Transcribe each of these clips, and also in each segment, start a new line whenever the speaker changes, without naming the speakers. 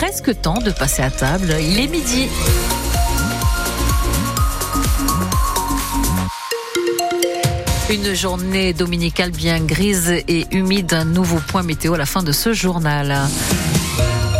Presque temps de passer à table. Il est midi. Une journée dominicale bien grise et humide. Un nouveau point météo à la fin de ce journal.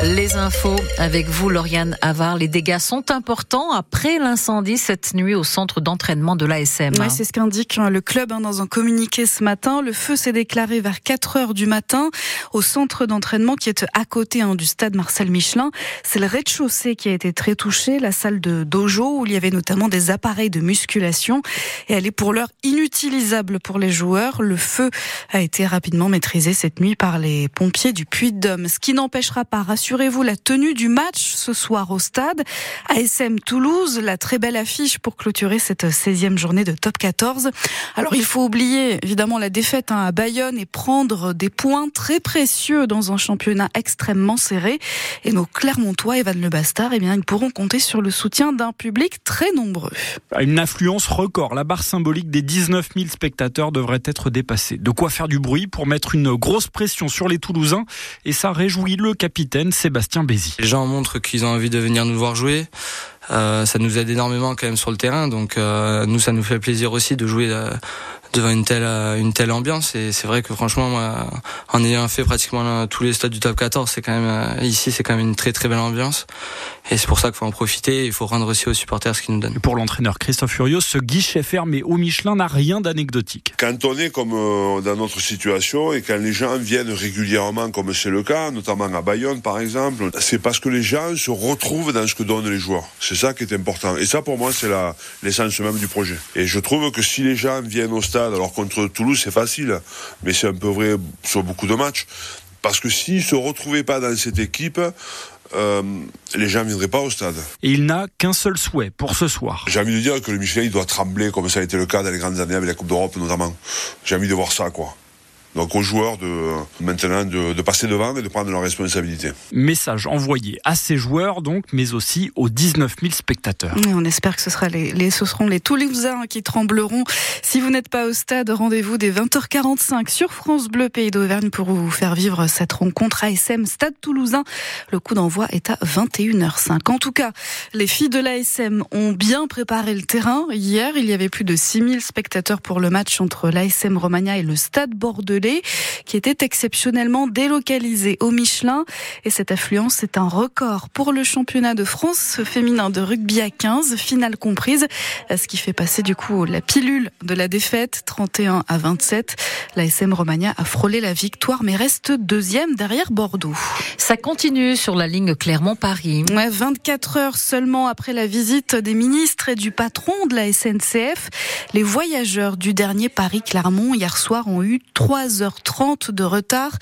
Les infos avec vous, Lauriane Avar. Les dégâts sont importants après l'incendie cette nuit au centre d'entraînement de l'ASM.
Ouais, c'est ce qu'indique hein, le club hein, dans un communiqué ce matin. Le feu s'est déclaré vers 4 heures du matin au centre d'entraînement qui est à côté hein, du stade Marcel Michelin. C'est le rez-de-chaussée qui a été très touché, la salle de dojo où il y avait notamment des appareils de musculation et elle est pour l'heure inutilisable pour les joueurs. Le feu a été rapidement maîtrisé cette nuit par les pompiers du Puy-de-Dôme, ce qui n'empêchera pas, rassurez-vous, la tenue du match ce soir au stade. ASM Toulouse, la très belle affiche pour clôturer cette 16e journée de top 14. Alors il faut oublier évidemment la défaite hein, à Bayonne et prendre des points très précieux dans un championnat extrêmement serré. Et nos Clermontois, Evan Le Bastard, eh bien, ils pourront compter sur le soutien d'un public très nombreux.
Une affluence record. La barre symbolique des 19 000 spectateurs devrait être dépassée. De quoi faire du bruit pour mettre une grosse pression sur les Toulousains. Et ça réjouit le capitaine Sébastien Bézi.
Les gens montrent qu'ils ont envie de venir nous voir jouer. Euh, ça nous aide énormément quand même sur le terrain, donc euh, nous ça nous fait plaisir aussi de jouer euh, devant une telle une telle ambiance. Et c'est vrai que franchement, moi, en ayant fait pratiquement tous les stades du top 14, c'est quand même ici c'est quand même une très très belle ambiance. Et c'est pour ça qu'il faut en profiter. Il faut rendre aussi aux supporters ce qu'ils nous donnent.
Et pour l'entraîneur Christophe Furios, ce guichet fermé au Michelin n'a rien d'anecdotique.
Quand on est comme dans notre situation et quand les gens viennent régulièrement, comme c'est le cas, notamment à Bayonne par exemple, c'est parce que les gens se retrouvent dans ce que donnent les joueurs. C'est ça qui est important. Et ça, pour moi, c'est l'essence même du projet. Et je trouve que si les gens viennent au stade, alors contre Toulouse, c'est facile, mais c'est un peu vrai sur beaucoup de matchs, parce que s'ils se retrouvaient pas dans cette équipe, euh, les gens ne viendraient pas au stade.
Et il n'a qu'un seul souhait pour ce soir.
J'ai envie de dire que le Michelin il doit trembler comme ça a été le cas dans les grandes années avec la Coupe d'Europe notamment. J'ai envie de voir ça quoi. Donc aux joueurs de maintenant de, de, passer devant et de prendre leurs responsabilités.
Message envoyé à ces joueurs donc, mais aussi aux 19 000 spectateurs.
Et on espère que ce, sera les, les, ce seront les Toulousains qui trembleront. Si vous n'êtes pas au stade, rendez-vous dès 20h45 sur France Bleu Pays d'Auvergne pour vous faire vivre cette rencontre ASM Stade Toulousain. Le coup d'envoi est à 21h05. En tout cas, les filles de l'ASM ont bien préparé le terrain. Hier, il y avait plus de 6000 spectateurs pour le match entre l'ASM Romagna et le Stade Bordelais qui était exceptionnellement délocalisé au Michelin. Et cette affluence est un record pour le championnat de France féminin de rugby à 15, finale comprise, ce qui fait passer du coup la pilule de la défaite, 31 à 27. La SM Romagna a frôlé la victoire, mais reste deuxième derrière Bordeaux.
Ça continue sur la ligne Clermont-Paris.
Ouais, 24 heures seulement après la visite des ministres et du patron de la SNCF, les voyageurs du dernier Paris-Clermont hier soir ont eu 3 3h30 de retard.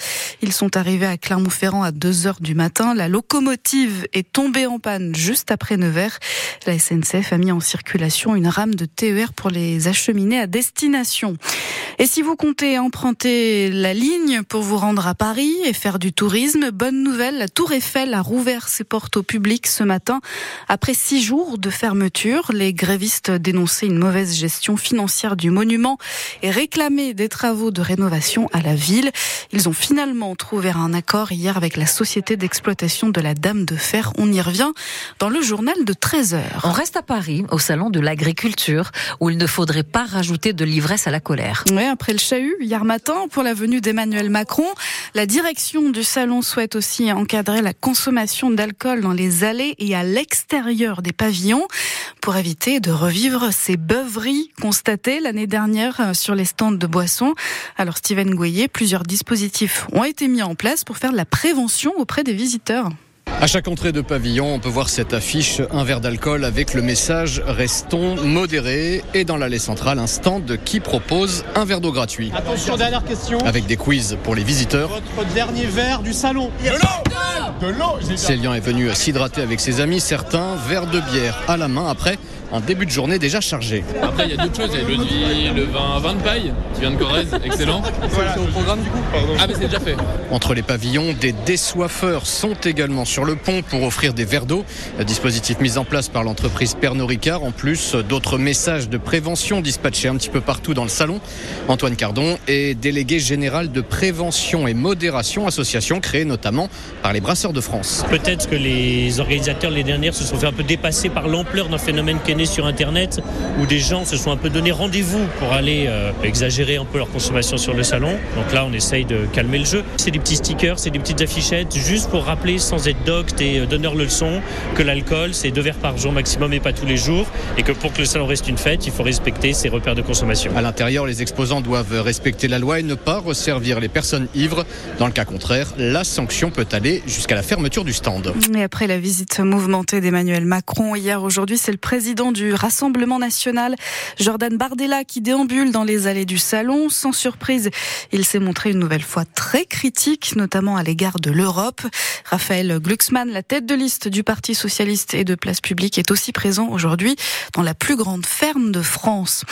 Ils sont arrivés à Clermont-Ferrand à 2h du matin. La locomotive est tombée en panne juste après 9h. La SNCF a mis en circulation une rame de TER pour les acheminer à destination. Et si vous comptez emprunter la ligne pour vous rendre à Paris et faire du tourisme, bonne nouvelle, la Tour Eiffel a rouvert ses portes au public ce matin. Après six jours de fermeture, les grévistes dénonçaient une mauvaise gestion financière du monument et réclamaient des travaux de rénovation à la ville. Ils ont finalement trouvé un accord hier avec la société d'exploitation de la Dame de Fer. On y revient dans le journal de 13 heures.
On reste à Paris, au salon de l'agriculture, où il ne faudrait pas rajouter de l'ivresse à la colère.
Oui, après le chahut hier matin pour la venue d'Emmanuel Macron, la direction du salon souhaite aussi encadrer la consommation d'alcool dans les allées et à l'extérieur des pavillons pour éviter de revivre ces beuveries constatées l'année dernière sur les stands de boissons. Alors Steven Goyer, plusieurs dispositifs ont été mis en place pour faire de la prévention auprès des visiteurs.
À chaque entrée de pavillon, on peut voir cette affiche, un verre d'alcool avec le message Restons modérés et dans l'allée centrale, un stand qui propose un verre d'eau gratuit.
Attention, dernière question.
Avec des quiz pour les visiteurs.
Votre dernier verre du salon. De l'eau De l'eau
Célian est venu s'hydrater avec ses amis, certains verre de bière à la main après un début de journée déjà chargé.
Après, il y a d'autres choses. Il y a le nuit, le vin, vin de paille qui vient de Corrèze, excellent.
Voilà. C'est au programme du coup
Ah, mais c'est déjà fait.
Entre les pavillons, des désoiffeurs sont également sur sur le pont pour offrir des verres d'eau. Dispositif mis en place par l'entreprise Pernod Ricard. En plus, d'autres messages de prévention dispatchés un petit peu partout dans le salon. Antoine Cardon est délégué général de prévention et modération, association créée notamment par les Brasseurs de France.
Peut-être que les organisateurs les dernières se sont fait un peu dépasser par l'ampleur d'un phénomène qui est né sur Internet, où des gens se sont un peu donné rendez-vous pour aller euh, exagérer un peu leur consommation sur le salon. Donc là, on essaye de calmer le jeu. C'est des petits stickers, c'est des petites affichettes, juste pour rappeler, sans être docte et euh, donneur leçon, que l'alcool, c'est deux verres par jour maximum et pas tous les jours, et que pour que le salon reste une fête, il faut respecter ses repères de consommation.
À l'intérieur, les exposants doivent respecter la loi et ne pas resservir les personnes ivres. Dans le cas contraire, la sanction peut aller jusqu'à la fermeture du stand.
Et après la visite mouvementée d'Emmanuel Macron hier, aujourd'hui, c'est le président du Rassemblement national, Jordan Bardella, qui déambule dans les allées du salon. Sans surprise, il s'est montré une nouvelle fois très critique, notamment à l'égard de l'Europe. Raphaël Glucksmann, la tête de liste du Parti socialiste et de Place publique, est aussi présent aujourd'hui dans la plus grande ferme de France.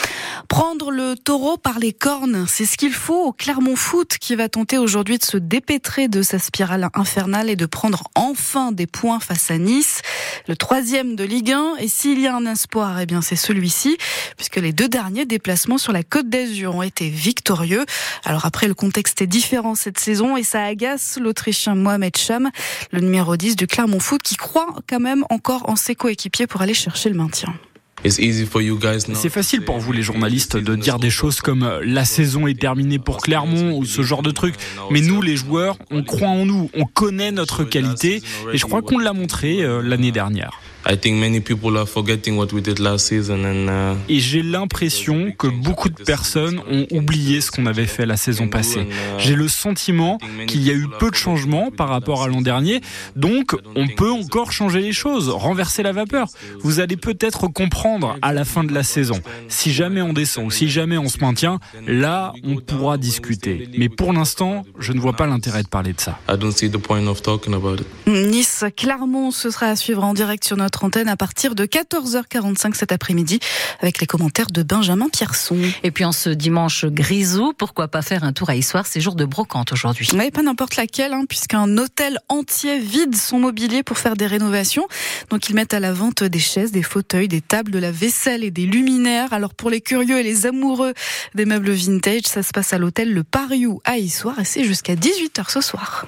Prendre le taureau par les cornes, c'est ce qu'il faut au Clermont Foot qui va tenter aujourd'hui de se dépêtrer de sa spirale infernale et de prendre enfin des points face à Nice, le troisième de Ligue 1. Et s'il y a un espoir, eh bien c'est celui-ci, puisque les deux derniers déplacements sur la Côte d'Azur ont été victorieux. Alors après, le contexte est différent cette saison et ça agace l'Autrichien Mohamed Cham, le numéro 10 du Clermont Foot, qui croit quand même encore en ses coéquipiers pour aller chercher le maintien.
C'est facile pour vous les journalistes de dire des choses comme euh, la saison est terminée pour Clermont ou ce genre de trucs. Mais nous les joueurs, on croit en nous, on connaît notre qualité et je crois qu'on l'a montré euh, l'année dernière. Et j'ai l'impression que beaucoup de personnes ont oublié ce qu'on avait fait la saison passée.
uh,
J'ai le sentiment qu'il y a eu peu de changements par rapport à l'an dernier, donc on peut encore changer les choses, renverser la vapeur. Vous allez peut-être comprendre à la fin de la saison. Si jamais on descend ou si jamais on se maintient, là on pourra discuter. Mais pour l'instant, je ne vois pas l'intérêt de parler de ça.
Nice, Clermont, ce sera à suivre en direct sur notre antenne à partir de 14h45 cet après-midi avec les commentaires de Benjamin Pierson.
Et puis en ce dimanche grisou, pourquoi pas faire un tour à Issoire C'est jour de brocante aujourd'hui.
Mais pas n'importe laquelle, hein, puisqu'un hôtel entier vide son mobilier pour faire des rénovations. Donc ils mettent à la vente des chaises, des fauteuils, des tables, de la vaisselle et des luminaires. Alors pour les curieux et les amoureux des meubles vintage, ça se passe à l'hôtel Le Pariou à Issoire et c'est jusqu'à 18h ce soir.